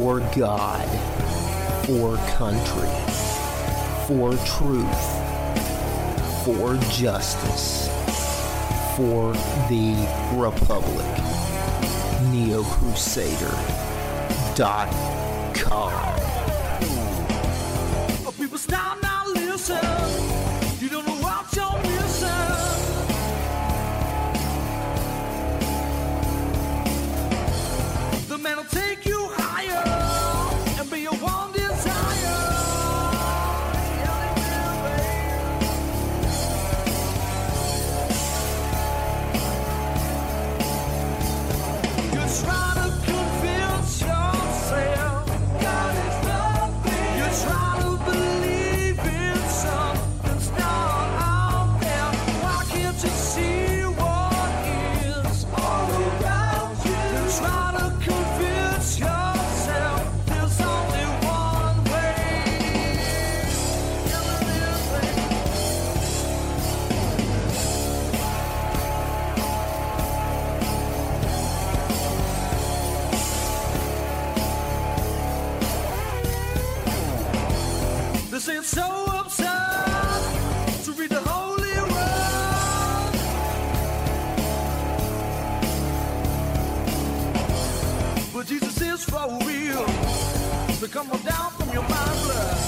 for God, for country, for truth, for justice, for the Republic. NeoCrusader.com. People stop now, listen.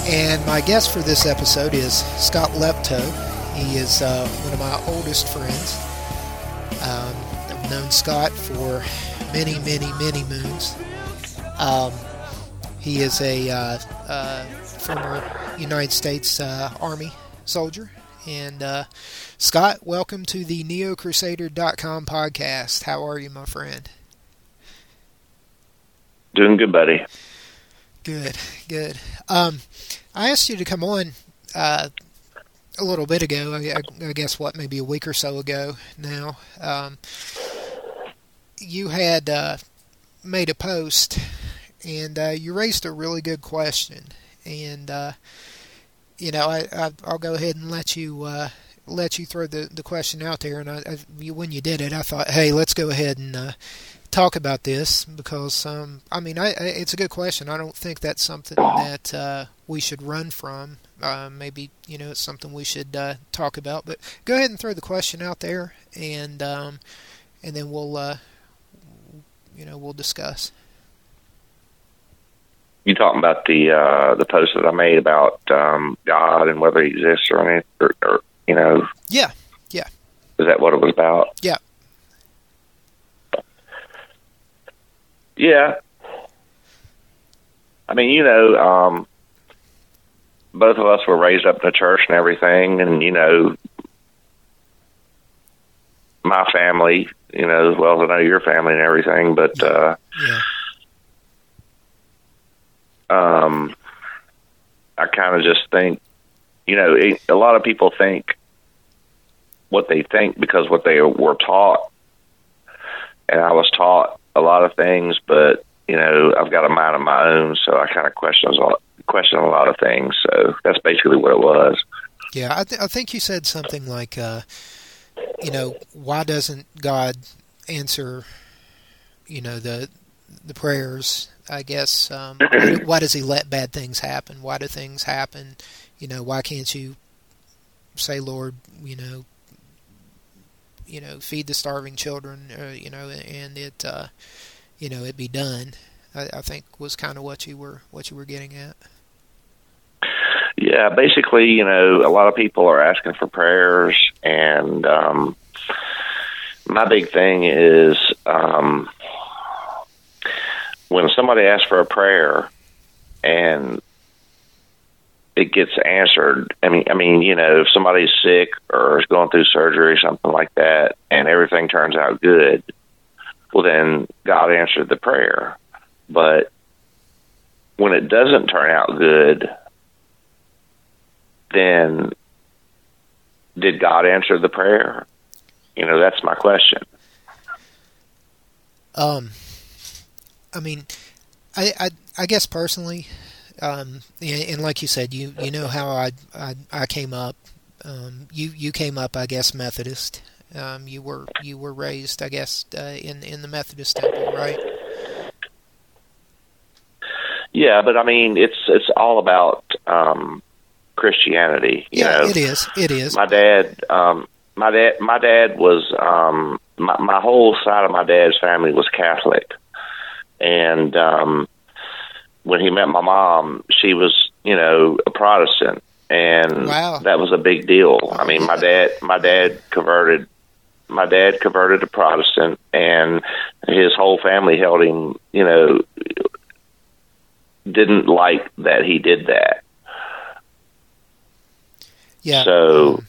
And my guest for this episode is Scott Lepto. He is uh, one of my oldest friends. Um, I've known Scott for many, many, many moons. Um, he is a uh, uh, former United States uh, Army soldier. And uh, Scott, welcome to the NeoCrusader.com podcast. How are you, my friend? Doing good, buddy. Good, good. Um, I asked you to come on uh, a little bit ago. I, I, guess what, maybe a week or so ago now. Um, you had uh, made a post, and uh, you raised a really good question. And uh, you know, I, I I'll go ahead and let you uh, let you throw the, the question out there. And I, I, when you did it, I thought, hey, let's go ahead and uh, talk about this because um, I mean, I, I, it's a good question. I don't think that's something that uh, we should run from. Uh, maybe you know it's something we should uh, talk about. But go ahead and throw the question out there, and um, and then we'll uh, you know we'll discuss. You talking about the uh, the post that I made about um, God and whether He exists or anything, or, or you know, Yeah, Yeah, is that what it was about? Yeah. Yeah. I mean, you know, um, both of us were raised up in the church and everything, and you know, my family, you know, as well as I know your family and everything, but. uh yeah, um, I kind of just think, you know, it, a lot of people think what they think because what they were taught, and I was taught a lot of things, but you know, I've got a mind of my own, so I kind of question a lot, question a lot of things. So that's basically what it was. yeah. I, th- I think you said something like, uh, you know, why doesn't God answer, you know, the the prayers? I guess um, why, why does He let bad things happen? Why do things happen? You know, why can't you say, Lord, you know, you know, feed the starving children, uh, you know, and it, uh, you know, it be done. I, I think was kind of what you were what you were getting at. Yeah, basically, you know, a lot of people are asking for prayers, and um, my big thing is um, when somebody asks for a prayer and it gets answered. I mean, I mean, you know, if somebody's sick or is going through surgery something like that, and everything turns out good, well, then God answered the prayer. But when it doesn't turn out good, then did God answer the prayer? You know, that's my question. Um, I mean, I, I, I guess personally, um, and, and like you said, you, you know how I, I, I came up. Um, you, you came up, I guess, Methodist. Um, you were, you were raised, I guess, uh, in, in the Methodist temple, right? Yeah, but I mean, it's it's all about um, Christianity. You yeah, know? it is. It is. my dad um my dad my dad was um my my whole side of my dad's family was catholic and um when he met my mom she was you know a protestant and Wow. that was a big deal oh, i mean my dad my dad converted my dad converted to protestant and his whole family held him you know didn't like that he did that yeah. so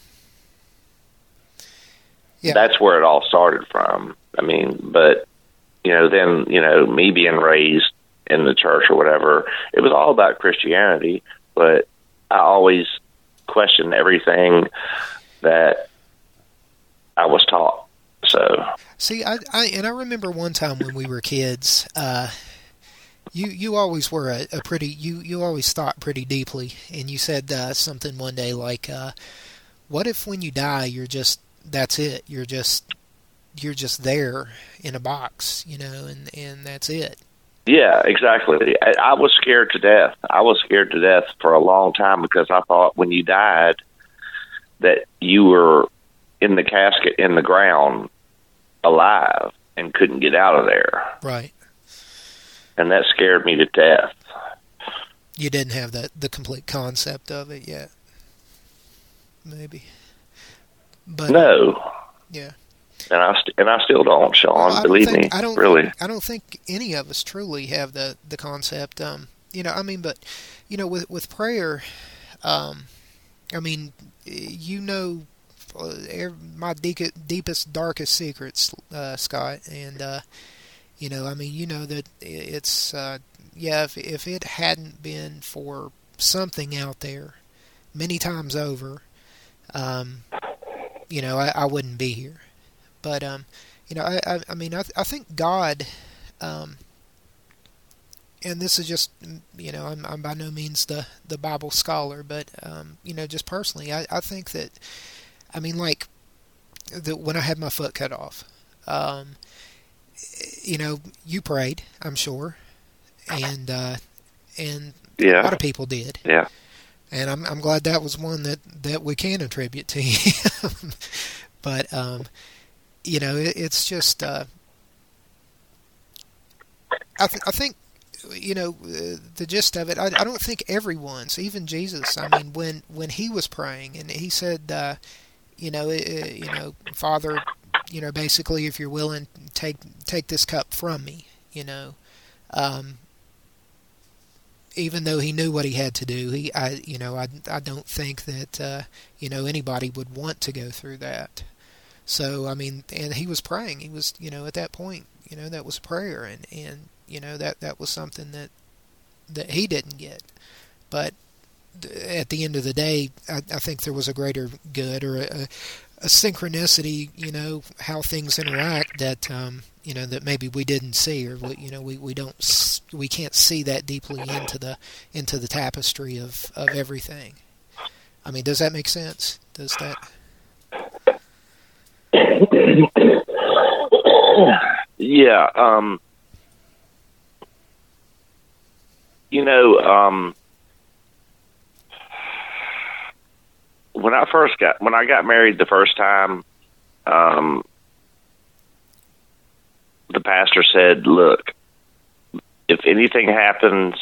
Yeah. that's where it all started from. I mean, but you know, then you know, me being raised in the church or whatever, it was all about Christianity. But I always questioned everything that I was taught. So See, I, I and I remember one time when we were kids. Uh, you you always were a, a pretty you you always thought pretty deeply, and you said uh, something one day like, uh, "What if when you die, you're just that's it? You're just you're just there in a box, you know, and and that's it." Yeah, exactly. I, I was scared to death. I was scared to death for a long time because I thought when you died that you were in the casket in the ground alive and couldn't get out of there. Right. and that scared me to death. You didn't have that the complete concept of it yet. Maybe. But No, yeah. And I st- and I still don't, Sean. Well, believe think, me, I don't really. I don't think any of us truly have the the concept. Um, you know, I mean, but you know, with with prayer, um, I mean, you know, uh, my deep, deepest, darkest secrets, uh, Scott, and uh, you know, I mean, you know that it's uh, yeah. If if it hadn't been for something out there, many times over, um, you know, I, I wouldn't be here. But um, you know, I, I, I mean, I, I think God, um, and this is just, mm, you know, I'm, I'm by no means the, the Bible scholar, but, um, you know, just personally, I, I think that, I mean, like, that when I had my foot cut off, um, you know, you prayed, I'm sure, and, uh, and a lot of people did. Yeah, and I'm I'm glad that was one that that we can attribute to him. but um, you know, it, it's just uh, I th- I think you know the gist of it. I, I don't think everyone's, even Jesus. I mean, when when he was praying and he said, uh, you know, uh, you know, Father, you know, basically, if you're willing, take take this cup from me. You know. Um, even though he knew what he had to do, he, I, you know, I, I don't think that, uh, you know, anybody would want to go through that. So, I mean, and he was praying. He was, you know, at that point, you know, that was prayer, and and you know that that was something that that he didn't get. But at the end of the day, I, I think there was a greater good or a, a synchronicity, you know, how things interact that, um, you know, that maybe we didn't see, or we, you know, we, we don't we can't see that deeply into the into the tapestry of of everything. I mean, does that make sense? Does that? Yeah. Um, you know, um, when I first got when I got married the first time, um, the pastor said, "Look, if anything happens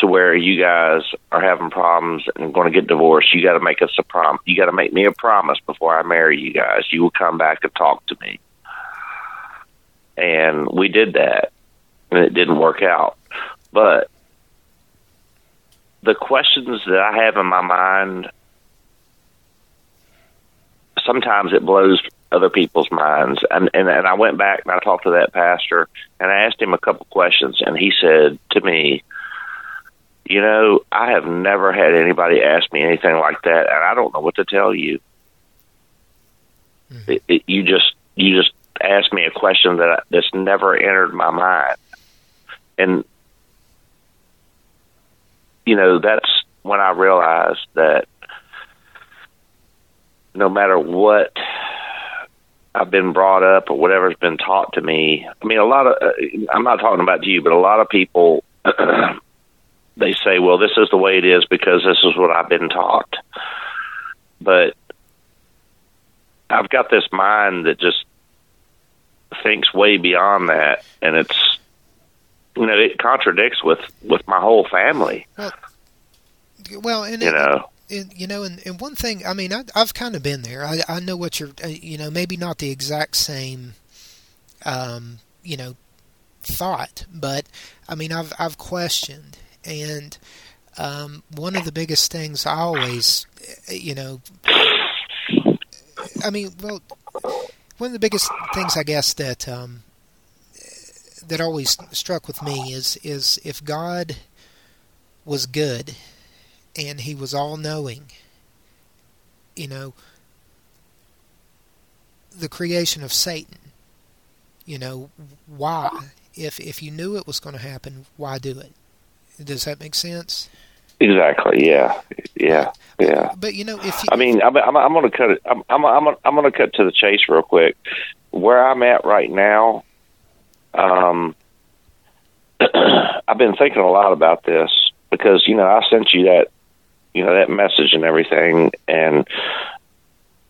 to where you guys are having problems and going to get divorced, you got to make us a prom. You got to make me a promise before I marry you guys. You will come back and talk to me." And we did that, and it didn't work out. But the questions that I have in my mind sometimes it blows other people's minds. And, and and I went back and I talked to that pastor and I asked him a couple questions and he said to me, "You know, I have never had anybody ask me anything like that, and I don't know what to tell you. It, it, you just you just asked me a question that I, that's never entered my mind, and you know that's when I realized that." no matter what I've been brought up or whatever's been taught to me. I mean, a lot of uh, I'm not talking about you, but a lot of people they say, well, this is the way it is because this is what I've been taught. But I've got this mind that just thinks way beyond that, and it's you know it contradicts with with my whole family. Well, and You it- know, and, you know, and, and one thing, I mean, I, I've kind of been there. I, I know what you're, uh, you know, maybe not the exact same, um, you know, thought, but I mean, I've I've questioned, and um, one of the biggest things I always, you know, I mean, well, one of the biggest things I guess that um, that always struck with me is is if God was good and he was all knowing. You know, the creation of Satan. You know, why? If if you knew it was going to happen, why do it? Does that make sense? exactly. Yeah, yeah, yeah. But you know, if you, I mean, I'm, I'm, I'm going to cut it. I'm, I'm, I'm, I'm going to cut to the chase real quick. Where I'm at right now, um, I've been thinking a lot about this because you know I sent you that, you know, that message and everything, and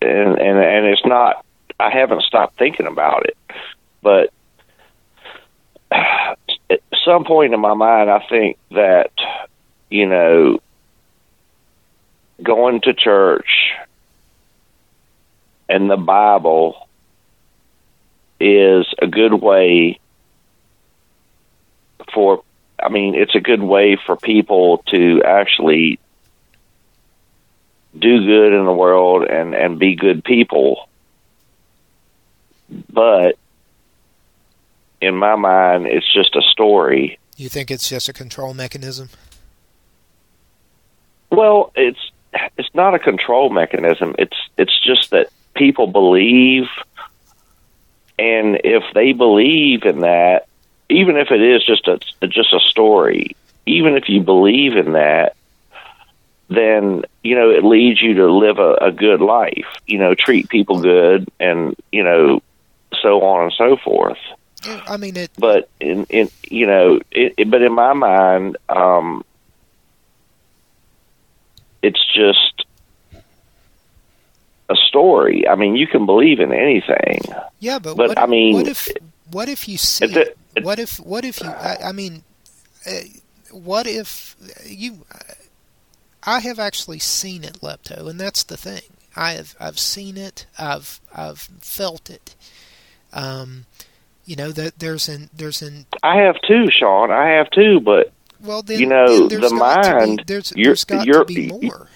and and and it's not. I haven't stopped thinking about it, but some point in my mind, I think that you know going to church and the Bible is a good way for I mean it's a good way for people to actually do good in the world and and be good people. But in my mind it's just a story you think it's just a control mechanism, Well, it's it's not a control mechanism. It's it's just that people believe, and if they believe in that, even if it is just a just a story, even if you believe in that, then you know it leads you to live a, a good life. You know, treat people good, and you know, so on and so forth I mean it. but in in you know it, it, but in my mind um it's just a story i mean you can believe in anything Yeah, but, but what, I mean, what if what if you see? it's a- it- what if what if you? I, I mean, uh, what if you? I have actually seen it, Lepto, and that's the thing. I have I've seen it. I've I've felt it. Um, you know that there's an there's an i have too sean i have too but well then You know, then there's the to be- mind, there's you're- there's got you're- to be more.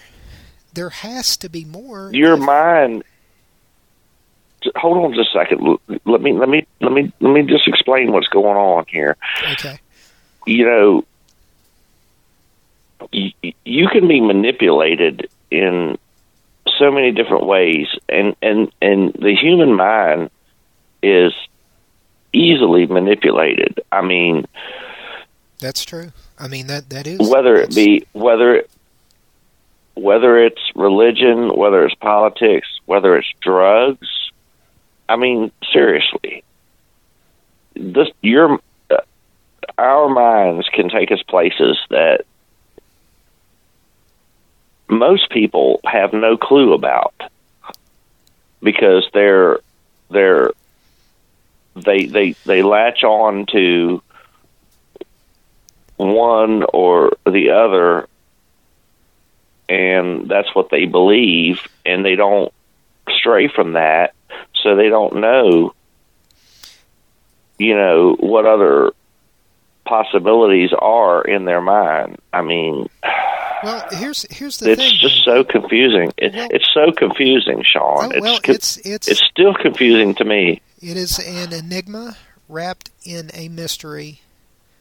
There has to be more. your mind hold on just a second let me let me let me let me just explain what's going on here Okay. you know, you, you can be manipulated in so many different ways, and and and the human mind is easily manipulated. I mean, That's true. I mean that that is whether it be whether whether it's religion, whether it's politics, whether it's drugs. I mean, seriously, this your uh, our minds can take us places that most people have no clue about because they're they're they they latch on to one or the other and that's what they believe and they don't stray from that so they don't know you know what other possibilities are in their mind. I mean Well, here's here's the it's thing. It's just so confusing it, Well- it's so confusing sean Oh, well, it's it's it's it's still confusing to me it is an enigma wrapped in a mystery,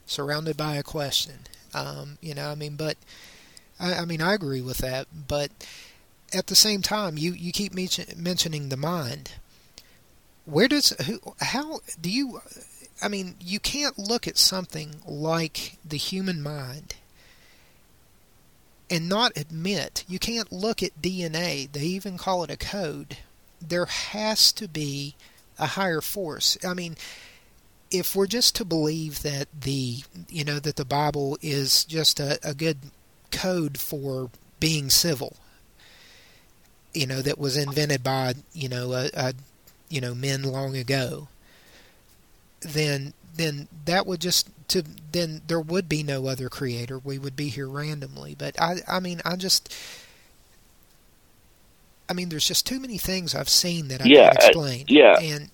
surrounded by a question. Um, you know, I mean, but I, I mean, I agree with that. But at the same time, you you keep mention, mentioning the mind. Where does who how do you? I mean, you can't look at something like the human mind and not admit you can't look at DNA. They even call it a code. There has to be a higher force. I mean, if we're just to believe that the you know that the Bible is just a, a good code for being civil, you know, that was invented by you know a, a you know men long ago, then then that would just to then there would be no other creator. We would be here randomly. But I I mean I just I mean there's just too many things I've seen that I Yeah, can't uh, yeah. And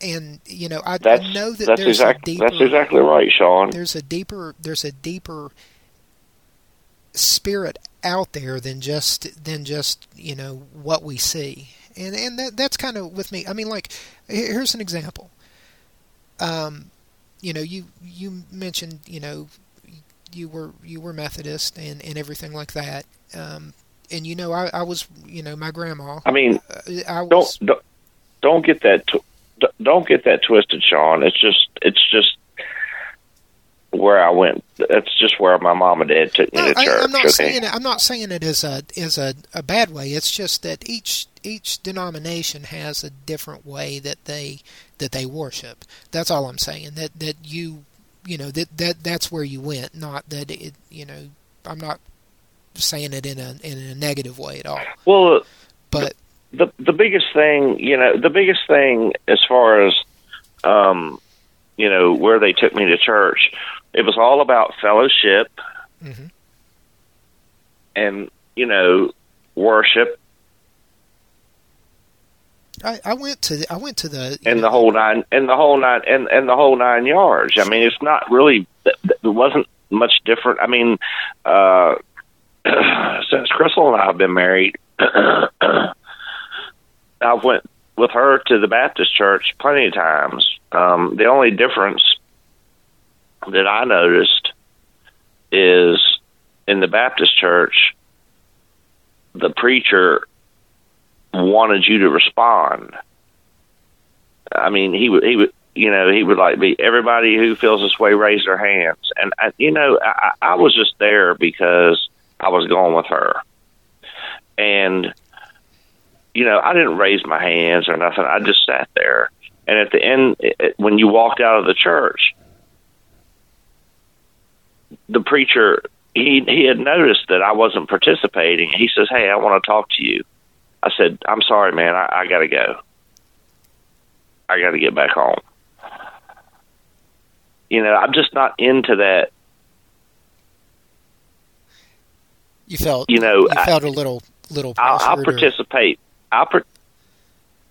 and you know I, That's I know that that's there's exactly a deeper that's exactly right, Sean. there's a deeper there's a deeper spirit out there than just than just you know what we see and and that that's kind of with me i mean like here's an example um you know you you mentioned you know you were you were methodist and and everything like that um and you know i i was you know my grandma I mean, uh, i don't don't, don't get that tw- don't get that twisted, Sean. It's just it's just where I went. That's just where my mom and dad took me No, to I, church. I'm not okay? saying it. I'm not saying it as a as a, a bad way. It's just that each each denomination has a different way that they that they worship. That's all I'm saying. That that you you know that that that's where you went. Not that it you know. I'm not saying it in a in a negative way at all. Well, But the the biggest thing, you know, the biggest thing as far as um, you know, where they took me to church, it was all about fellowship Mhm. and you know, worship I, I went to the, I went to the and the whole nine and the whole nine and and the whole nine yards. I mean, it's not really it wasn't much different. I mean, uh since Crystal and I have been married, I went with her to the Baptist church plenty of times. Um the only difference that I noticed is in the Baptist church the preacher wanted you to respond. I mean, he would he would you know he would like be everybody who feels this way raise their hands, and I, you know I, I was just there because I was going with her, and you know I didn't raise my hands or nothing. I just sat there, and at the end it- when you walked out of the church, the preacher he he had noticed that I wasn't participating. He says, "Hey, I want to talk to you." I said, "I'm sorry, man. I, I got to go. I got to get back home." You know, I'm just not into that. you felt you know, you I- felt a little little I'll, I'll or- participate. I'll per-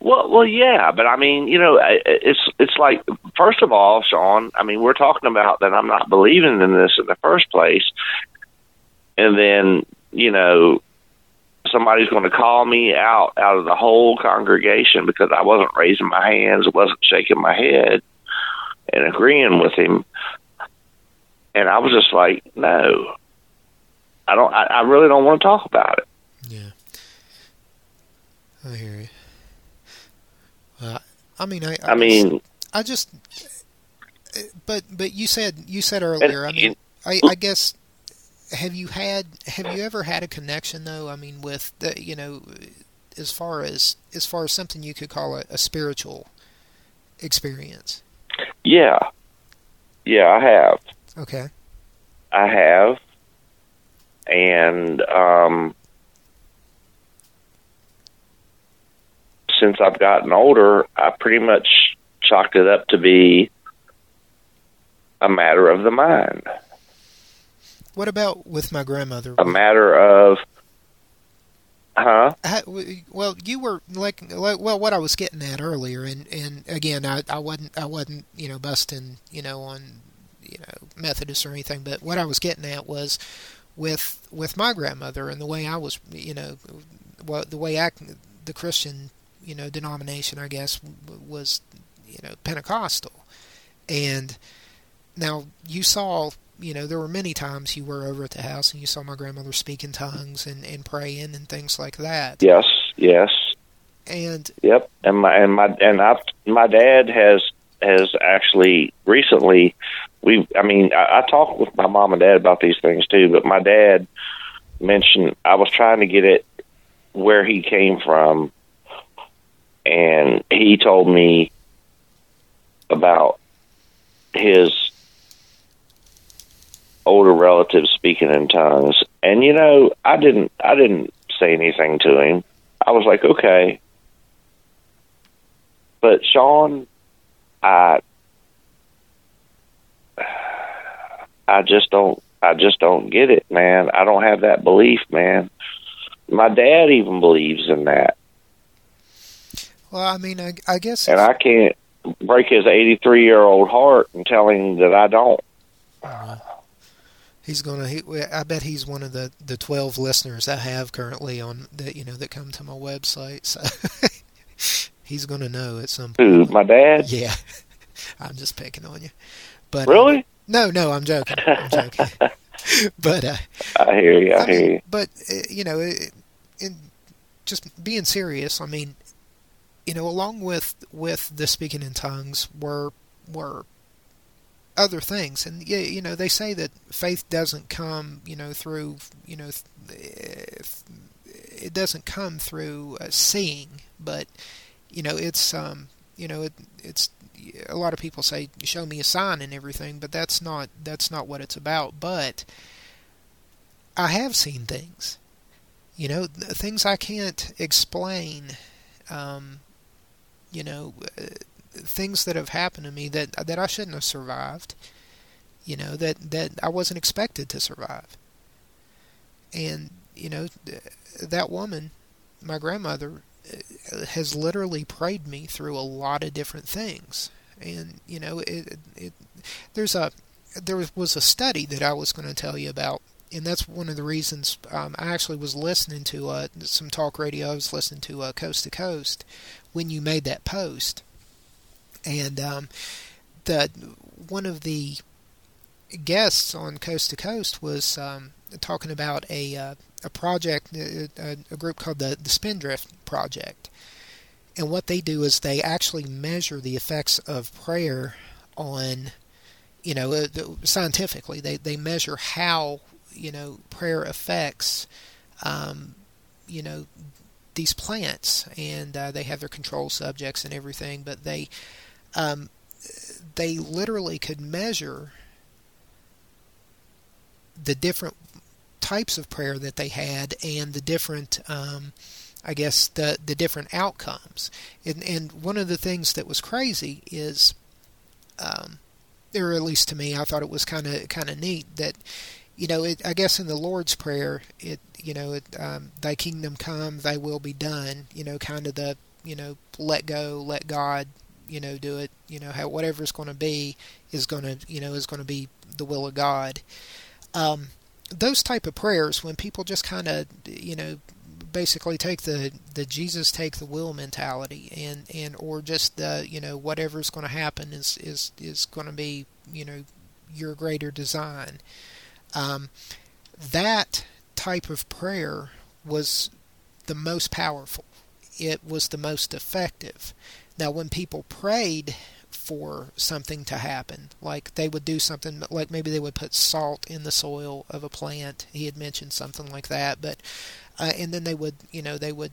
well, well, yeah, but I mean, you know, it's it's like first of all, Sean. I mean, we're talking about that I'm not believing in this in the first place, and then you know, somebody's going to call me out out of the whole congregation because I wasn't raising my hands, wasn't shaking my head, and agreeing with him, and I was just like, no, I don't. I, I really don't want to talk about it. Yeah. I hear you. Well, I mean, I, I mean. I just, eh, but but you said you said earlier. I And- mean, I, I guess have you had have you ever had a connection though? I mean, with the you know, as far as as far as something you could call a, a spiritual experience. Yeah. Yeah, I have. Okay. I have. And um since I've gotten older, I pretty much chalked it up to be a matter of the mind. What about with my grandmother? A matter of huh? W- well, you were like, like, well, what I was getting at earlier, and and again, I, I wasn't, I wasn't, you know, busting, you know, on, you know, Methodist or anything, but what I was getting at was with with my grandmother and the way I was, you know, well, the way I, the Christian, you know, denomination, I guess, was, you know, Pentecostal, and now you saw you know, there were many times you were over at the house and you saw my grandmother speak in tongues and, and praying and things like that. Yes, yes. And Yep, and my and my and I my dad has has actually recently we I mean I, I talked with my mom and dad about these things too, but my dad mentioned I was trying to get it where he came from, and he told me about his older relatives speaking in tongues, and you know, I didn't I didn't say anything to him. I was like, okay, but Sean, I I just don't I just don't get it, man. I don't have that belief, man. My dad even believes in that, Well, I mean, I, I guess and I can't break his 83 year old heart and tell him that I don't. He's gonna. He, I bet he's one of the the twelve listeners I have currently on that you know that come to my website. So he's gonna know at some Who? point. My dad? Yeah, I'm just picking on you. But Really? no, no, I'm joking. I'm joking. but uh, I hear you. I, I hear mean, you. but uh, you know, it, just being serious, I mean, you know, along with with the speaking in tongues were were other things, and yeah, you know, they say that faith doesn't come, you know, through, you know, it doesn't come through uh, seeing, but you know, it's um, you know, it, it's a lot of people say show me a sign and everything, but that's not that's not what it's about. But I have seen things, you know, things I can't explain. Um, you know, uh, things that have happened to me that that I shouldn't have survived. You know that that I wasn't expected to survive. And you know, that woman, my grandmother, uh, has literally prayed me through a lot of different things. And you know, it, it there's a there was- a study that I was going to tell you about, and that's one of the reasons um, I actually was listening to uh, some talk radio. I was listening to uh, Coast to Coast when you made that post, and um, the one of the guests on Coast to Coast was um, talking about a uh, a project, a, a a group called the the Spindrift Project, and what they do is they actually measure the effects of prayer on you know, uh, scientifically, they they measure how you know prayer affects, um, you know, these plants, and uh, they have their control subjects and everything. But they, um, they literally could measure the different types of prayer that they had and the different. Um, I guess the the different outcomes, and and one of the things that was crazy is, um, or at least to me, I thought it was kind of kind of neat that, you know, it, I guess in the Lord's prayer, it you know, it, um, Thy kingdom come, Thy will be done. You know, kind of the you know, let go, let God, you know, do it. You know, how whatever's going to be is going to you know is going to be the will of God. Um, those type of prayers, when people just kind of you know basically take the the Jesus take the will mentality and and or just the you know whatever's going to happen is is is going to be you know your greater design um, that type of prayer was the most powerful it was the most effective now when people prayed for something to happen like they would do something like maybe they would put salt in the soil of a plant. He had mentioned something like that but uh, and then they would you know they would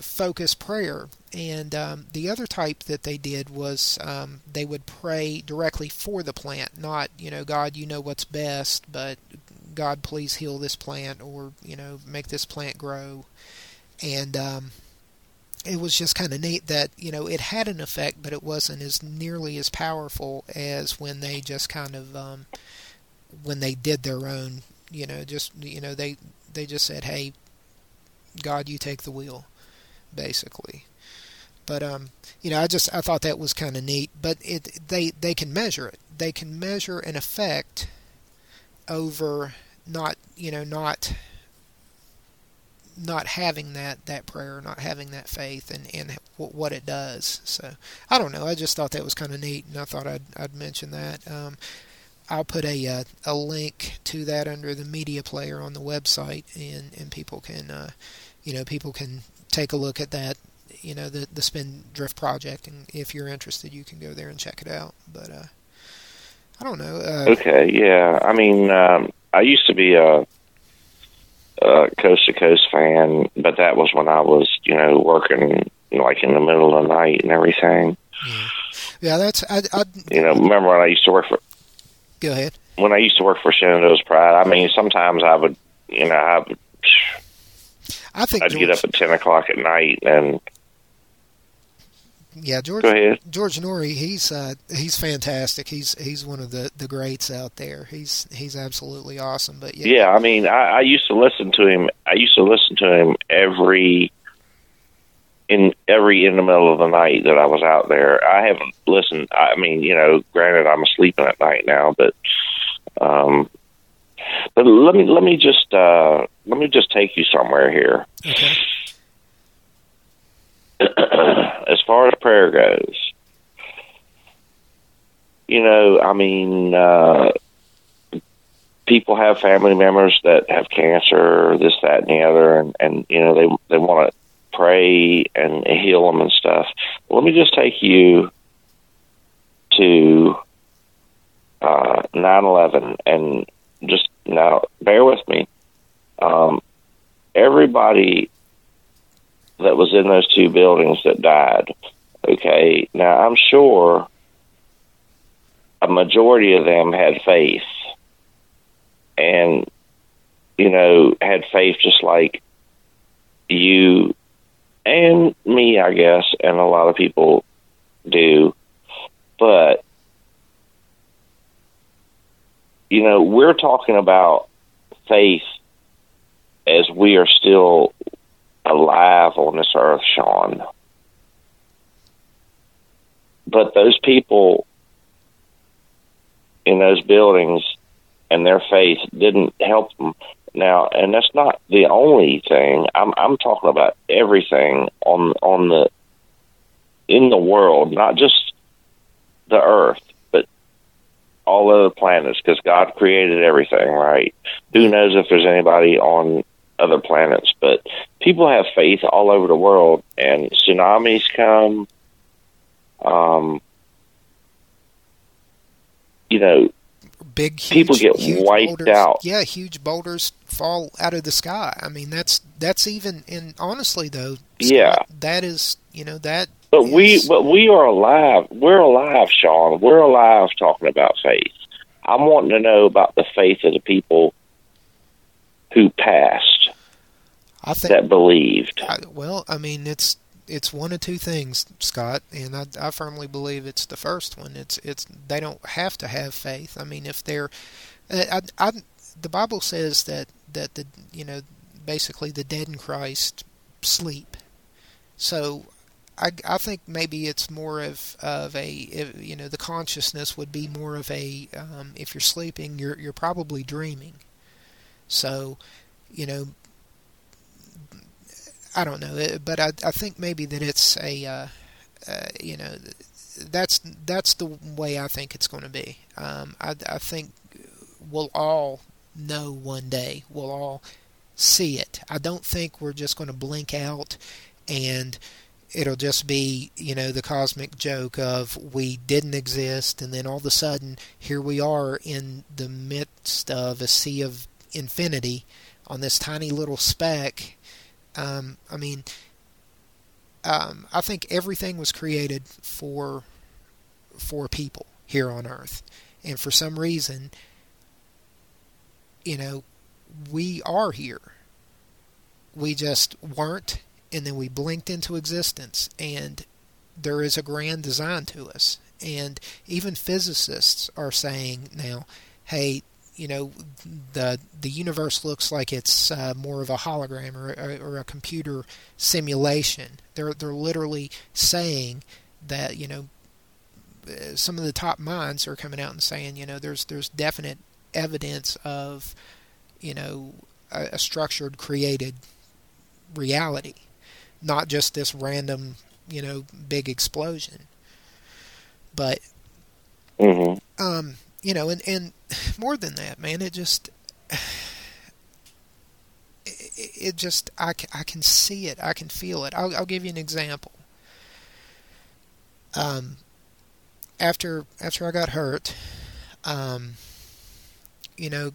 focus prayer. And um, the other type that they did was um, they would pray directly for the plant not you know god you know what's best but god please heal this plant or you know make this plant grow. And um, it was just kind of neat that you know it had an effect but it wasn't as nearly as powerful as when they just kind of um, when they did their own you know just you know they they just said hey God, you take the wheel, basically. But um, you know, I just I thought that was kind of neat. But it they they can measure it. They can measure an effect over not you know not not having that that prayer, not having that faith, and and what it does. So I don't know. I just thought that was kind of neat, and I thought I'd I'd mention that. Um, I'll put a uh, a link to that under the media player on the website, and and people can, uh, you know, people can take a look at that, you know, the the Spindrift project, and if you're interested, you can go there and check it out. But uh, I don't know. Uh, Okay, yeah. I mean, um, I used to be a, coast to coast fan, but that was when I was, you know, working like in the middle of the night and everything. Yeah. Yeah, that's I. I You know, remember when I used to work for go ahead. when I used to work for Shenandoah's Pride? I mean, sometimes I would, you know, I would, I think I'd George, get up at ten o'clock at night and yeah, George. George Noory, he's uh, he's fantastic. He's he's one of the, the greats out there. He's he's absolutely awesome. But yeah, Yeah, I mean, I, I used to listen to him. I used to listen to him every in every in the middle of the night that I was out there. I haven't listened. I mean, you know, granted, I'm sleeping at night now, but um, but let me let me just uh, let me just take you somewhere here. okay. as far as prayer goes, you know, I mean, uh, people have family members that have cancer, this, that, and the other, and, and you know, they they want to pray and heal them and stuff. Let me just take you to uh, 9/11, and just now, bear with me. Um, everybody that was in those two buildings that died. Okay, now I'm sure a majority of them had faith, and you know had faith just like you and me, I guess, and a lot of people do. But you know, we're talking about faith as we are still alive on this earth, Sean. But those people in those buildings and their faith didn't help them. Now, and that's not the only thing. I'm I'm talking about everything on on the in the world, not just the earth, but all other planets because God created everything, right? Who knows if there's anybody on other planets, but people have faith all over the world, and tsunamis come. Um, you know, Big huge, People get huge wiped boulders, out. Yeah, huge boulders fall out of the sky. I mean, that's that's even and honestly though, Yeah. Scott, that is you know that. but we, but we are alive. We're alive, Sean. We're alive talking about faith. I'm wanting to know about the faith of the people who passed I think that believed. I, well, I mean, it's it's one of two things, Scott, and I, I firmly believe it's the first one. It's it's they don't have to have faith. I mean, if they're, I, I, I- the Bible says that that the you know basically the dead in Christ sleep. So. I, I think maybe it's more of, of a you know the consciousness would be more of a um, if you're sleeping you're you're probably dreaming, so you know I don't know, uh, but I I think maybe that it's a uh, uh, you know that's that's the way I think it's going to be. Um, I I think we'll all know one day. We'll all see it. I don't think we're just going to blink out and it'll just be you know the cosmic joke of we didn't exist and then all of a sudden here we are in the midst of a sea of infinity on this tiny little speck um, I mean, um, I think everything was created for for people here on Earth, and for some reason, you know, we are here. We just weren't, and then we blinked into existence, and there is a grand design to us. And even physicists are saying now, hey, you know the the universe looks like it's uh, more of a hologram or, or, or a computer simulation. They're they're literally saying that you know uh, some of the top minds are coming out and saying you know there's there's definite evidence of you know a, a structured created reality, not just this random you know big explosion. But hmm um, you know, and and more than that, man, it just it, just I, I can see it, I can feel it. I'll I'll give you an example. Um, after after I got hurt, um, you know,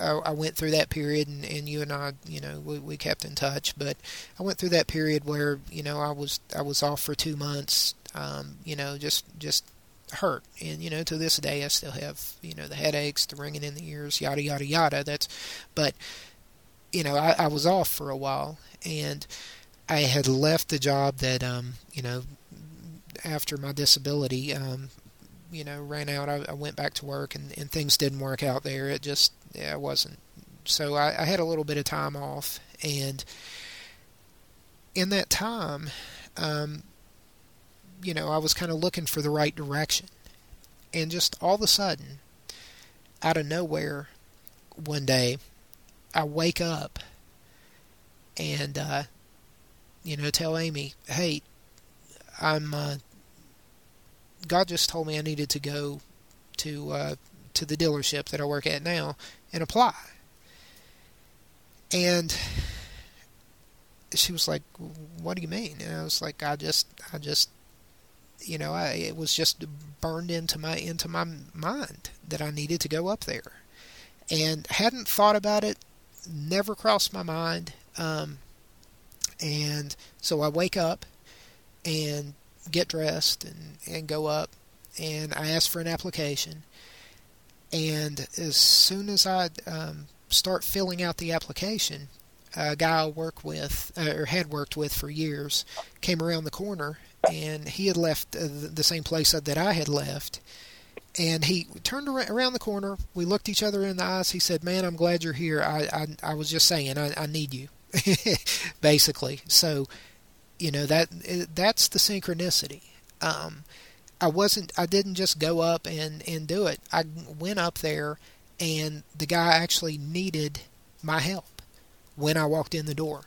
I, I went through that period, and, and you and I, you know, we, we kept in touch. But I went through that period where you know I was I was off for two months Um, you know, just just hurt. And you know, to this day, I still have you know the headaches, the ringing in the ears, yada yada yada. That's, but you know, I, I was off for a while, and I had left the job that um, you know after my disability um, you know ran out. I, I went back to work, and, and things didn't work out there. It just yeah, it wasn't. So I, I had a little bit of time off, and in that time, um, you know, I was kind of looking for the right direction. And just all of a sudden, out of nowhere, one day, I wake up and, uh, you know, tell Amy, hey, I'm, uh, God just told me I needed to go to, uh, to the dealership that I work at now and apply. And she was like, "What do you mean?" And I was like, "I just, I just, you know, I it was just burned into my into my mind that I needed to go up there, and hadn't thought about it, never crossed my mind. Um, and so I wake up and get dressed and and go up, and I ask for an application, and as soon as I um, start filling out the application, a guy I work with uh, or had worked with for years came around the corner and he had left uh, the same place that I had left. And he turned around the corner. We looked each other in the eyes. He said man I'm glad you're here. I I, I was just saying I, I need you. Basically. So you know that that's the synchronicity. Um, I wasn't I didn't just go up and and do it. I went up there and the guy actually needed my help when I walked in the door.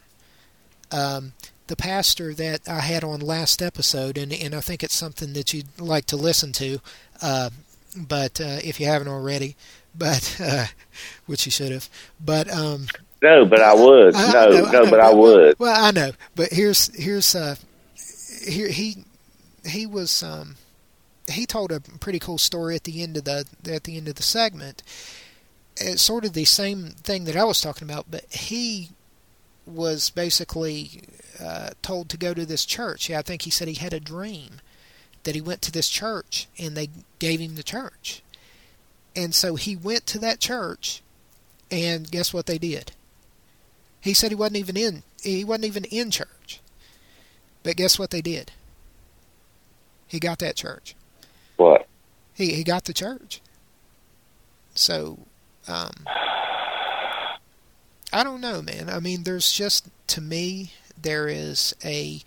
Um, the pastor that I had on last episode, and, and I think it's something that you'd like to listen to, uh, but uh, if you haven't already, but uh, which you should have, but um, no, but I would. I, no, I know, no, I but I would. Well, I know, but here's here's uh, here he he was um, he told a pretty cool story at the end of the at the end of the segment, it's sort of the same thing that I was talking about, but he was basically uh, told to go to this church. Yeah, I think he said he had a dream that he went to this church and they gave him the church. And so he went to that church and guess what they did? He said he wasn't even in he wasn't even in church. But guess what they did? He got that church. What? He he got the church. So um, I don't know, man. I mean, there's just to me there is a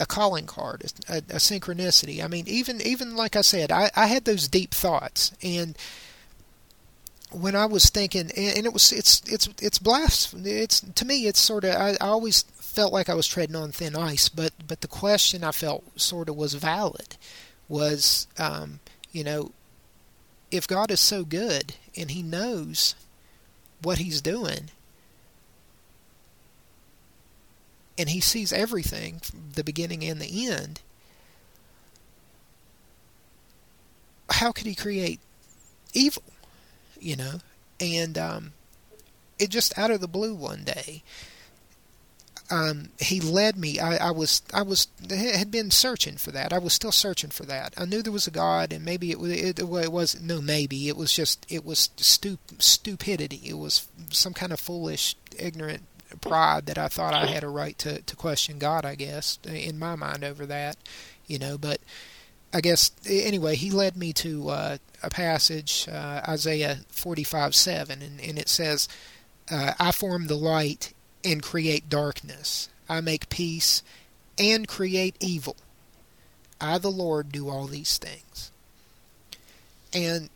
a calling card, a, a synchronicity. I mean, even even like I said, I, I had those deep thoughts, and when I was thinking, and and it was it's it's it's blasphemy. It's to me, it's sort of I, I always felt like I was treading on thin ice, but but the question I felt sort of was valid, was um, you know, if God is so good and He knows what He's doing, and He sees everything, the beginning and the end, how could He create evil? You know? And um, it just out of the blue one day, um, he led me. I, I was I was had been searching for that. I was still searching for that. I knew there was a God, and maybe it was it, it was no maybe it was just it was stup, stupidity. It was some kind of foolish, ignorant pride that I thought I had a right to to question God. I guess in my mind over that, you know. But I guess anyway, he led me to uh, a passage, uh, Isaiah forty five seven, and, and it says, uh, "I form the light and create darkness. I make peace and create evil. I, the Lord, do all these things. And,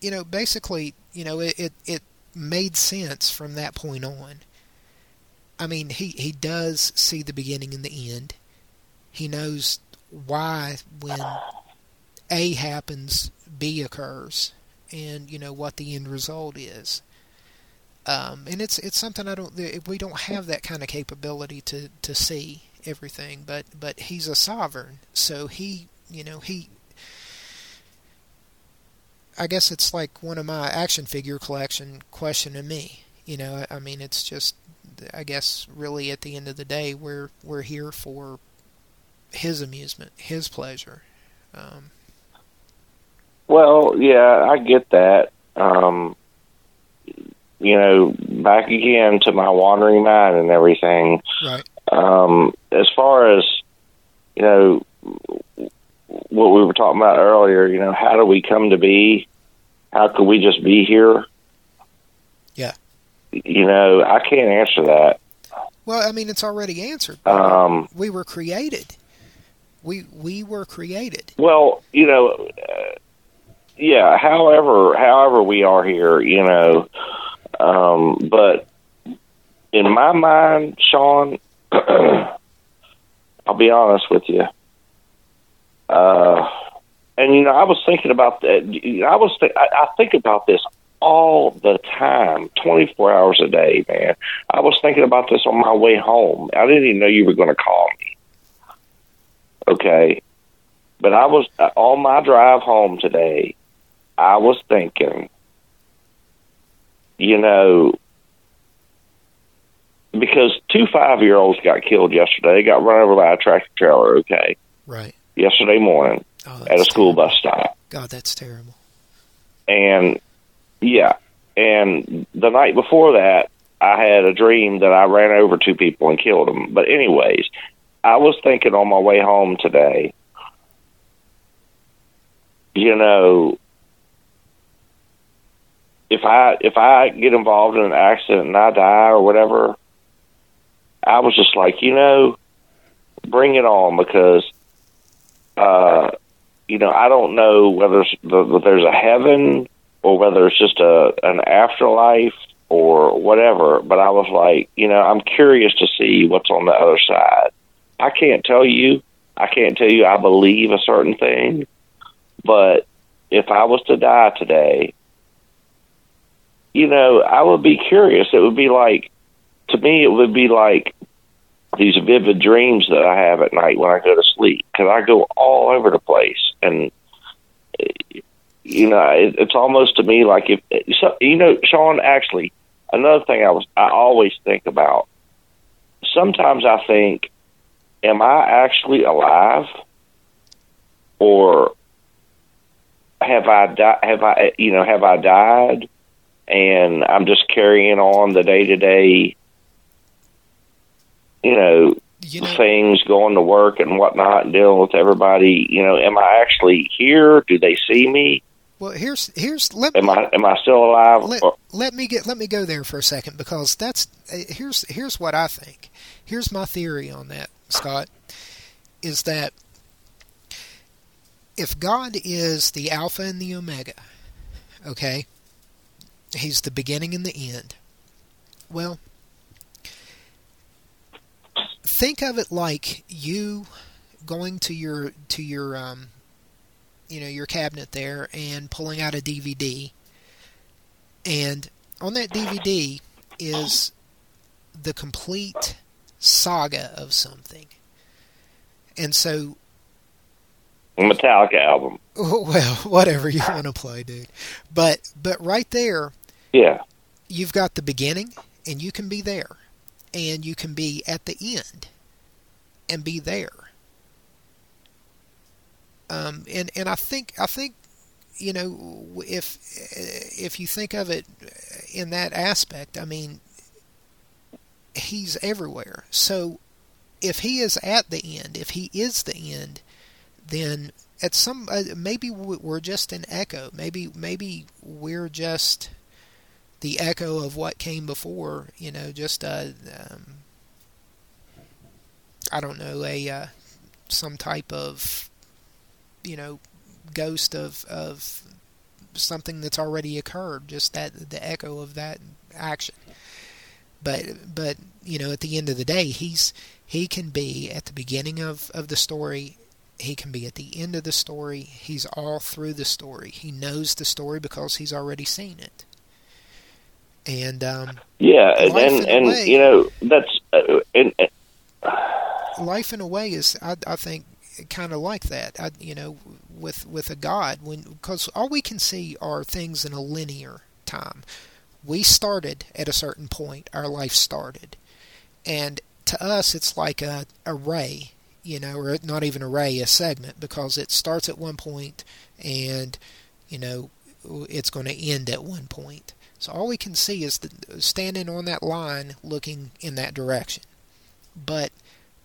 you know, basically, you know, it, it, it made sense from that point on. I mean, he, he does see the beginning and the end. He knows why, when A happens, B occurs, and, you know, what the end result is. Um, and it's it's something I don't we don't have that kind of capability to to see everything, but but he's a sovereign, so he you know he. I guess it's like one of my action figure collection questioning me. You know, I mean, it's just, I guess, really at the end of the day, we're we're here for his amusement, his pleasure. Um, Well, yeah, I get that. Um, you know, back again to my wandering mind and everything. right. Um, as far as you know, what we were talking about earlier. You know, how do we come to be? How could we just be here? Yeah. You know, I can't answer that. Well, I mean, it's already answered. Um, we were created. We we were created. Well, you know, uh, yeah. However, however we are here, you know, um, but in my mind, Sean, I'll be honest with you. Uh, and you know, I was thinking about that. I was, th- I, I think about this all the time, twenty four hours a day, man. I was thinking about this on my way home. I didn't even know you were going to call me. Okay, but I was uh, on my drive home today. I was thinking, you know, because two five year olds got killed yesterday. Got run over by a tractor trailer. Okay, Right. yesterday morning Oh, at a school terrible. bus stop, God, that's terrible. and yeah, and the night before that, I had a dream that I ran over two people and killed them. But anyways, I was thinking on my way home today. You know, if I if I get involved in an accident and I die or whatever, I was just like, you know, bring it on because, uh, you know, I don't know whether the- whether there's a heaven or whether it's just a an afterlife or whatever. But I was like, you know, I'm curious to see what's on the other side. I can't tell you. I can't tell you I believe a certain thing, but if I was to die today, you know, I would be curious. It would be like, to me, it would be like these vivid dreams that I have at night when I go to sleep because I go all over the place. And you know it, it's almost to me like if so, you know Sean actually another thing I was I always think about sometimes I think am I actually alive? Or have I di- have I you know have I died and I'm just carrying on the day to day you know You know, things, going to work and whatnot, and dealing with everybody. You know, am I actually here? Do they see me? well, here's here's let Am I am I still alive? let, let me get let me go there for a second because that's uh, here's here's what I think. Here's my theory on that, Scott, is that if God is the alpha and the omega, okay? He's the beginning and the end. Well, think of it like you going to your to your um you know your cabinet there and pulling out a DVD and on that DVD is the complete saga of something. And so, Metallica album. well, whatever you want to play, dude. But but right there, Yeah, you've got the beginning, and you can be there, and you can be at the end, and be there. Um, and and I think I think you know if if you think of it in that aspect, I mean, he's everywhere. So if he is at the end, if he is the end, then at some uh, maybe we- we're just an echo. Maybe maybe we're just the echo of what came before. You know, just a um, I don't know a uh, some type of you know ghost of of something that's already occurred. Just that the echo of that action. But but you know, at the end of the day, he's he can be at the beginning of of the story. He can be at the end of the story. He's all through the story. He knows the story because he's already seen it. And um, yeah, and and, and way. you know that's uh, and, and life in a way is I, I think kind of like that I, you know with with a god when because all we can see are things in a linear time we started at a certain point our life started and to us it's like a, a ray you know, or not even a ray, a segment, because it starts at one point and, you know, it's going to end at one point. So all we can see is the, standing on that line looking in that direction. But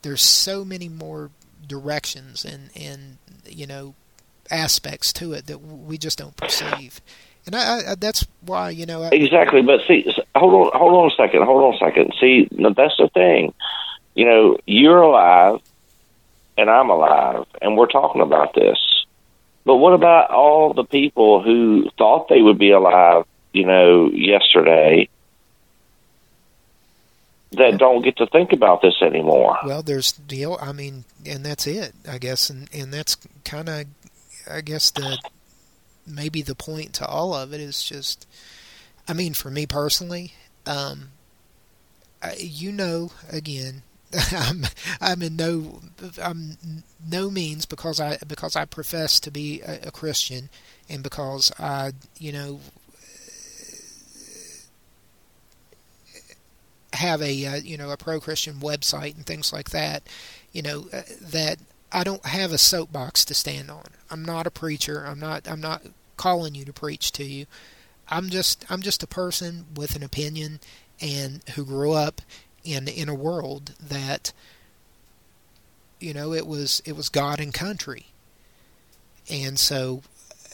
there's so many more directions and, and you know, aspects to it that we just don't perceive. And I, I that's why, you know, I, Exactly, but see, hold on, hold on a second, hold on a second. See, that's the thing. You know, you're alive, and I'm alive, and we're talking about this. But what about all the people who thought they would be alive, you know, yesterday, that don't get to think about this anymore? Well, there's the. I mean, and that's it, I guess, and and that's kind of, I guess the maybe the point to all of it is just, I mean, for me personally, um, I, you know, again, I'm I'm in no I'm no means because I because I profess to be a, a Christian and because I you know have a uh, you know a pro Christian website and things like that, you know uh, that I don't have a soapbox to stand on. I'm not a preacher. I'm not I'm not calling you to preach to you. I'm just I'm just a person with an opinion and who grew up in in a world that you know it was it was God and country. And so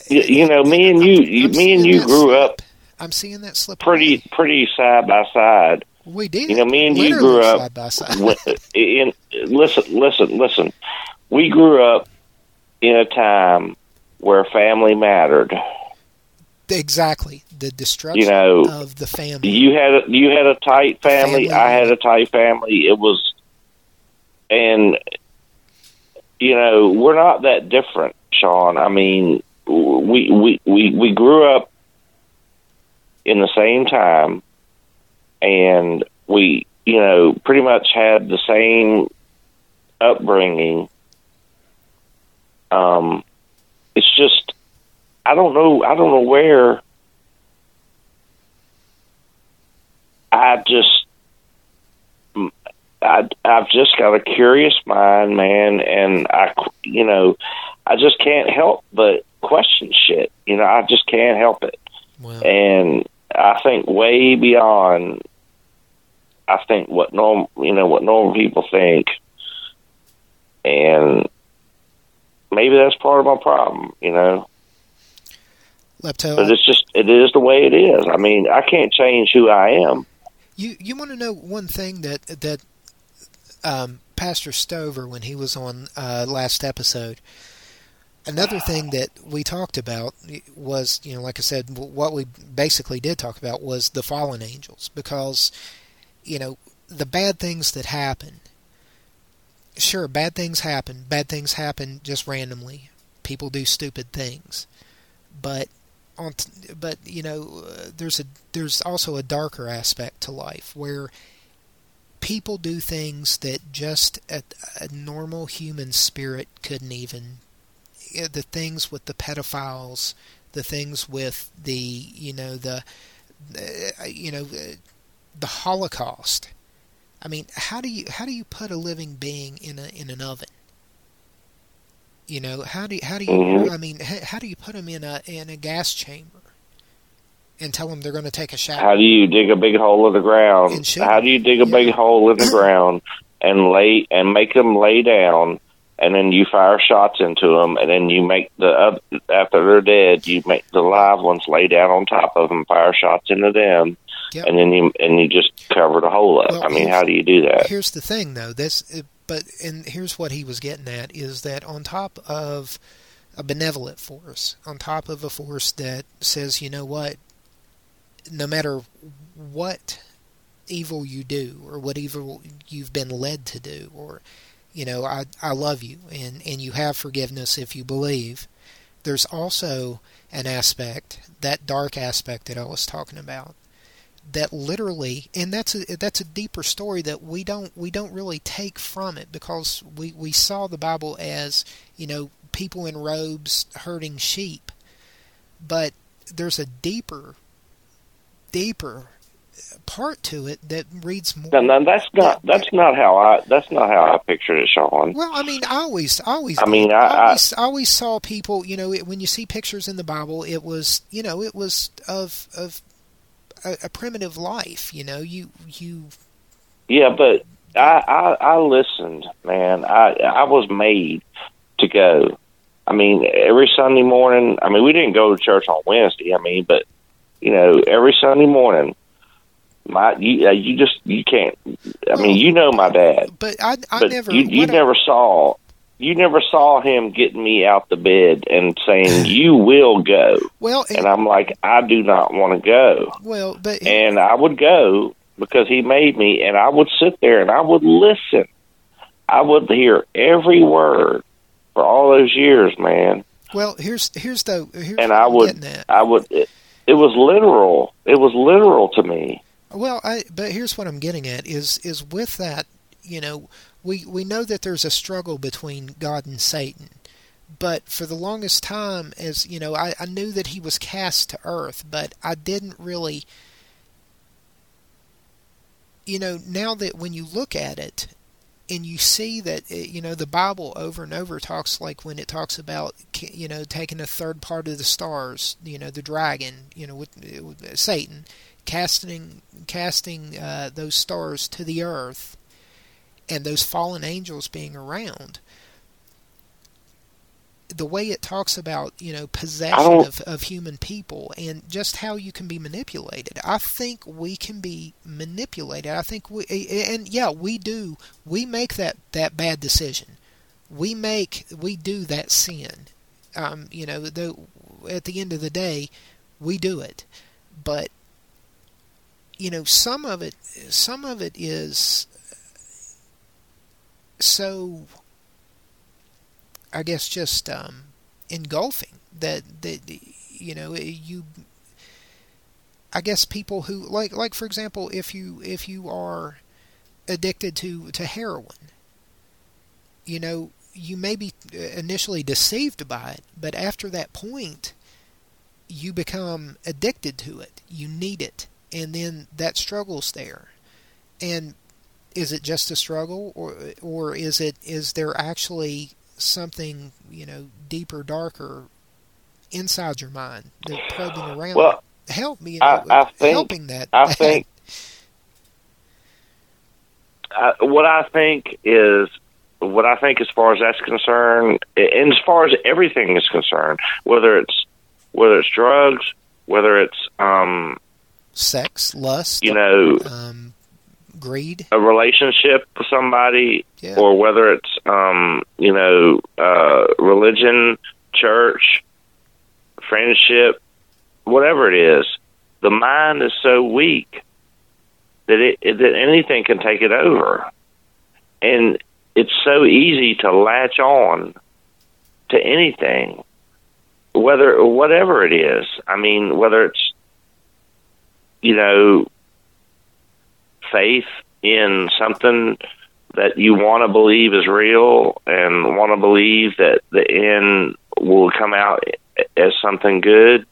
You, you know, me and you, you me and you grew slip. up I'm seeing that slip pretty away. pretty side by side. We did. You know, me and you grew up side by side. In, listen, listen, listen. We grew up in a time where family mattered. Exactly. The destruction You know, of the family. You had a, you had a tight family. Family. I had a tight family. It was, and you know, we're not that different, Sean. I mean, we we we we grew up in the same time, and we you know pretty much had the same upbringing. Um, it's just I don't know. I don't know where. I just, I, I've just got a curious mind, man, and I, you know, I just can't help but question shit. You know, I just can't help it, and I think way beyond. I think what normal, you know, what normal people think, and maybe that's part of my problem. You know, Lepto, but it's just it is the way it is. I mean, I can't change who I am. you you want to know one thing that that um, Pastor Stover when he was on uh, last episode. Another thing that we talked about was, you know, like I said, what we basically did talk about was the fallen angels because, you know, the bad things that happen. Sure, bad things happen. Bad things happen just randomly. People do stupid things, but on, but you know, uh, there's a there's also a darker aspect to life where people do things that just a, a normal human spirit couldn't even uh, the things with the pedophiles the things with the you know the uh, you know uh, the holocaust. I mean how do you how do you put a living being in a in an oven you know how do you, how do you Mhm. i mean how, how do you put them in a in a gas chamber and tell them they're going to take a shower How do you dig a big hole in the ground? How do you dig a big hole in the ground and lay and make them lay down, and then you fire shots into them, and then you make the after they're dead, you make the live ones lay down on top of them, fire shots into them, Yep. and then you and you just cover the hole up. Well, I mean, how do you do that? Here's the thing, though. This, but and here's what he was getting at is that on top of a benevolent force, on top of a force that says, you know what, no matter what evil you do or what evil you've been led to do, or you know, I I love you and and you have forgiveness if you believe. There's also an aspect, that dark aspect that I was talking about, that literally and that's a that's a deeper story that we don't we don't really take from it because we we saw the bible as you know people in robes herding sheep but there's a deeper deeper part to it that reads more. No, no, that's not that's not how I that's not how I pictured it, Sean. Well, I mean, I always, always, I mean. I- I- always, I always saw people. You know, it, when you see pictures in the Bible, it was, you know, it was of of a, a primitive life. You know, you you Yeah, but I, I I listened, man. I I was made to go. I mean, every Sunday morning. I mean, we didn't go to church on Wednesday. I mean, but you know, every Sunday morning, my you uh, you just you can't. I mean, you know my dad, but I, I but never, you you I- never saw. You never saw him getting me out the bed and saying, "You will go," well, and, and I'm like, "I do not want to go." well, but and I would go because he made me, and I would sit there and I would listen. I would hear every word for all those years, man, well, here's here's the here's and I I'm would. I would. It, it was literal. It was literal to me. Well, I but here's what I'm getting at is is with that, you know, we we know that there's a struggle between God and Satan. But for the longest time as you know, I, I knew that he was cast to earth, but I didn't really you know, now that when you look at it and you see that uh, you know the Bible over and over talks like when it talks about you know taking a third part of the stars, you know the dragon, you know with, with Satan, casting casting uh, those stars to the earth, and those fallen angels being around. The way it talks about you know possession of, of human people and just how you can be manipulated, I think we can be manipulated. I think we and yeah we do we make that that bad decision. We make we do that sin. Um, you know, though at the end of the day, we do it, but you know some of it some of it is so I guess just um, engulfing that that you know you I guess people who like like for example if you if you are addicted to to heroin you know you may be initially deceived by it but after that point you become addicted to it. You need it. And then that struggle's there. And is it just a struggle or or is it is there actually something you know deeper darker inside your mind that probing around Well, help me you I- know, I think- helping that. I think uh, what I think is what I think as far as that's concerned, and as far as everything is concerned, whether it's whether it's drugs, whether it's um, sex lust you know um, greed? A relationship with somebody, yeah. or whether it's um, you know uh, religion, church, friendship, whatever it is, the mind is so weak that it that anything can take it over, and it's so easy to latch on to anything, whether whatever it is. I mean, whether it's you know faith in something that you want to believe is real and want to believe that the end will come out as something good?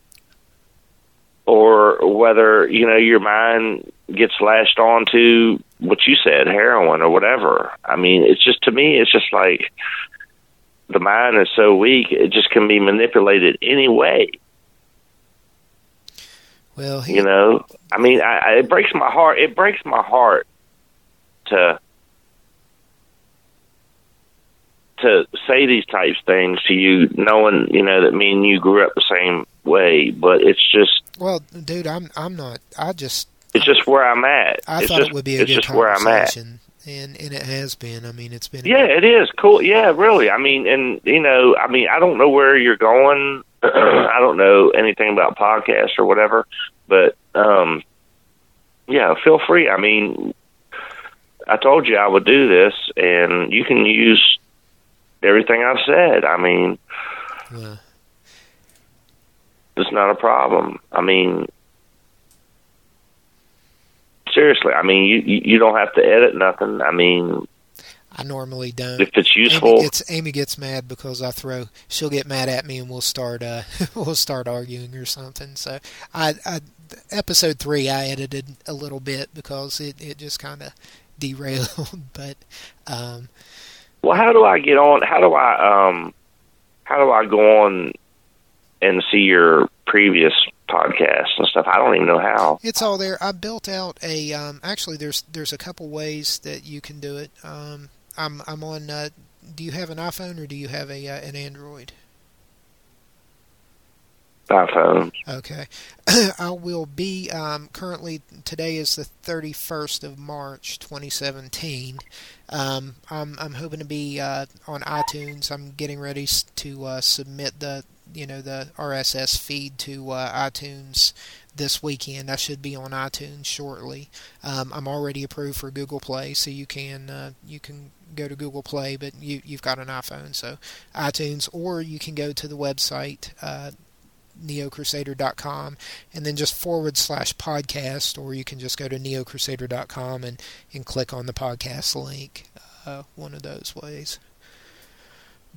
Or whether you know your mind gets lashed on to what you said heroin or whatever. I mean it's just to me it's just like the mind is so weak it just can be manipulated any way well he, you know i mean I, I it breaks my heart it breaks my heart to to say these types of things to you knowing you know that me and you grew up the same way but it's just well dude i'm i'm not i just it's just where i'm at. I it's thought just, it would be a good just where i'm at. conversation and and it has been. I mean it's been yeah it is. Cool. Yeah really. I mean and you know i mean i don't know where you're going i don't know anything about podcasts or whatever but um yeah feel free. I mean i told you i would do this and you can use everything i've said. I mean uh, it's not a problem. I mean seriously i mean you you you don't have to edit nothing. I mean i normally don't if it's Amy useful gets Amy gets mad because I throw. She'll get mad at me and we'll start uh we'll start arguing or something. So I I episode three I edited a little bit because it it just kind of derailed. but um, Well, how do I get on? How do I um, how do I go on and see your previous podcasts and stuff? I don't even know how. It's all there. I built out a. Um, actually, there's there's a couple ways that you can do it. Um, I'm I'm on. Uh, do you have an iPhone or do you have a uh, an Android? iPhone. Okay, I will be. Um, currently, today is the 31st of March, 2017. Um, I'm I'm hoping to be uh, on iTunes. I'm getting ready to uh, submit the you know the RSS feed to uh, iTunes this weekend. I should be on iTunes shortly. Um, I'm already approved for Google Play, so you can uh, you can go to Google Play, but you you've got an iPhone, so iTunes, or you can go to the website. Uh, neocrusader.com and then just forward slash podcast or you can just go to neocrusader.com and, and click on the podcast link uh, one of those ways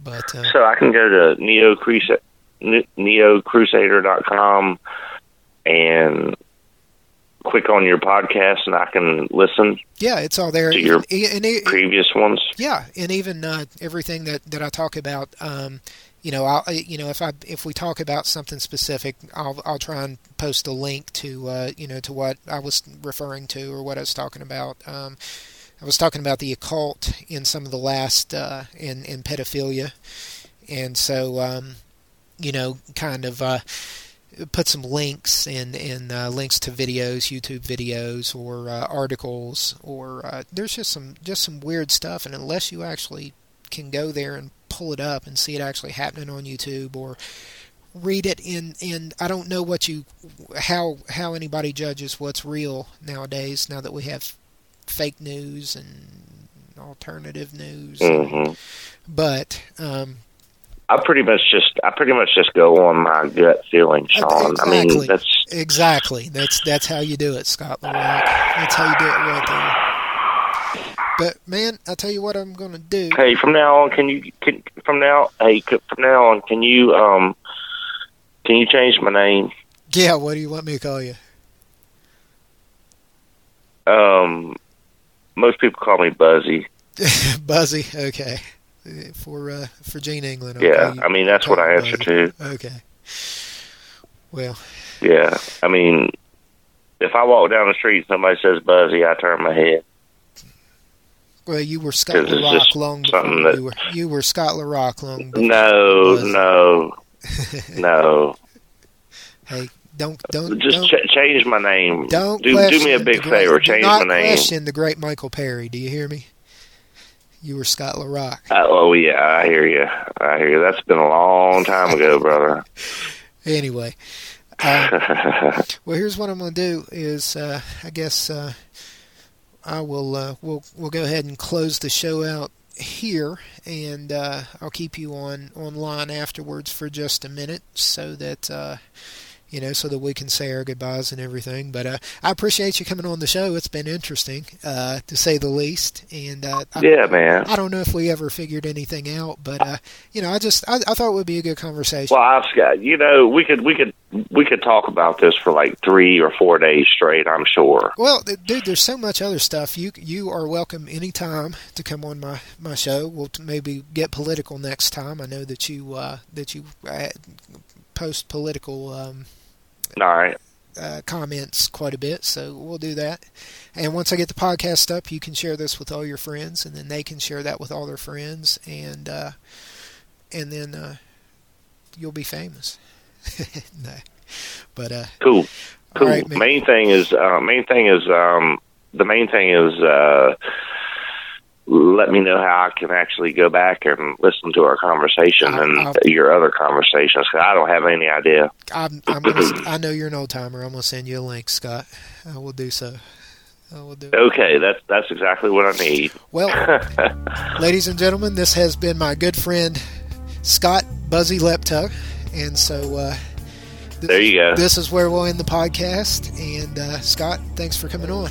but uh, So I can go to Neo Crusader, neocrusader.com and click on your podcast, and I can listen yeah it's all there to your and e- previous ones. Yeah, and even uh, everything that, that I talk about, um, you know, I'll, you know, if I if we talk about something specific, I'll I'll try and post a link to uh, you know to what I was referring to or what I was talking about. Um, I was talking about the occult in some of the last uh, in in pedophilia, and so um, you know, kind of. Uh, put some links and and uh, links to videos, YouTube videos, or uh, articles, or uh, there's just some just some weird stuff. And unless you actually can go there and pull it up and see it actually happening on YouTube, or read it in in I don't know what you how how anybody judges what's real nowadays. Now that we have fake news and alternative news, hmm but um, I pretty much just I pretty much just go on my gut feeling, Sean. I mean, Exactly. that's Exactly. That's that's how you do it, Scott LaRock. That's how you do it right there. But man, I'll tell you what I'm going to do. hey. From now on, can you can, from now hey from now on can you um can you change my name? Yeah, what do you want me to call you? Um, most people call me Buzzy. Buzzy. Okay. For uh, for Gene England. I'll Yeah, I mean that's what I answer to. Okay. Well, Yeah, I mean, if I walk down the street and somebody says Buzzy, I turn my head. well, you were Scott LaRock long before that- you were you were Scott LaRock long before. No, no, no. Hey, don't don't Just don't, ch- change my name. don't do, do me a big great- favor. do Change my name. question the great Michael Perry. Do you hear me? You were Scott LaRock. Uh, oh yeah, I hear you. I hear you. That's been a long time ago, brother. Anyway, uh, well, here's what I'm going to do: is uh, I guess uh, I will uh, we'll we'll go ahead and close the show out here, and uh, I'll keep you on online afterwards for just a minute, so that uh, you know, so that we can say our goodbyes and everything. But uh, I appreciate you coming on the show. It's been interesting, uh, to say the least, and uh, I, yeah, man. I don't know if we ever figured anything out, but uh, you know, I just I, I thought it would be a good conversation. Well, I've got you know we could we could we could talk about this for like three or four days straight. I'm sure. Well, dude, there's so much other stuff. You you are welcome anytime to come on my, my show. We'll t- maybe get political next time. I know that you uh, that you uh, post political um, All right. uh, comments quite a bit, so we'll do that. And once I get the podcast up, you can share this with all your friends, and then they can share that with all their friends, and uh, and then uh, you'll be famous. no, but uh, Cool. Cool. right, main thing is uh, main thing is um, the main thing is uh, let me know how I can actually go back and listen to our conversation I'll- and I'll- your other conversations. Cause I don't have any idea. I'm, I'm gonna, I know you're an old timer. I'm gonna send you a link, Scott. I will do so. I will do. Okay, that's that's exactly what I need. Well, ladies and gentlemen, this has been my good friend Scott Buzzy Lepto, and so uh, th- There you go. This is where we'll end the podcast. And uh, Scott, thanks for coming on.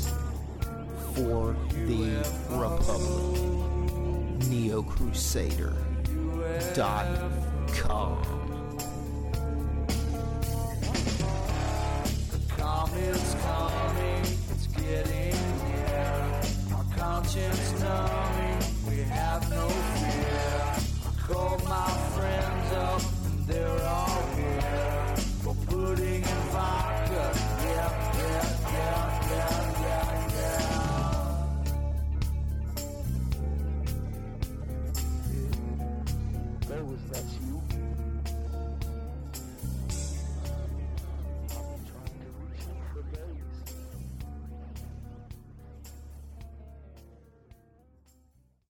for the Republic. NeoCrusader.com. It's getting near. Our conscience numbing, we have no fear.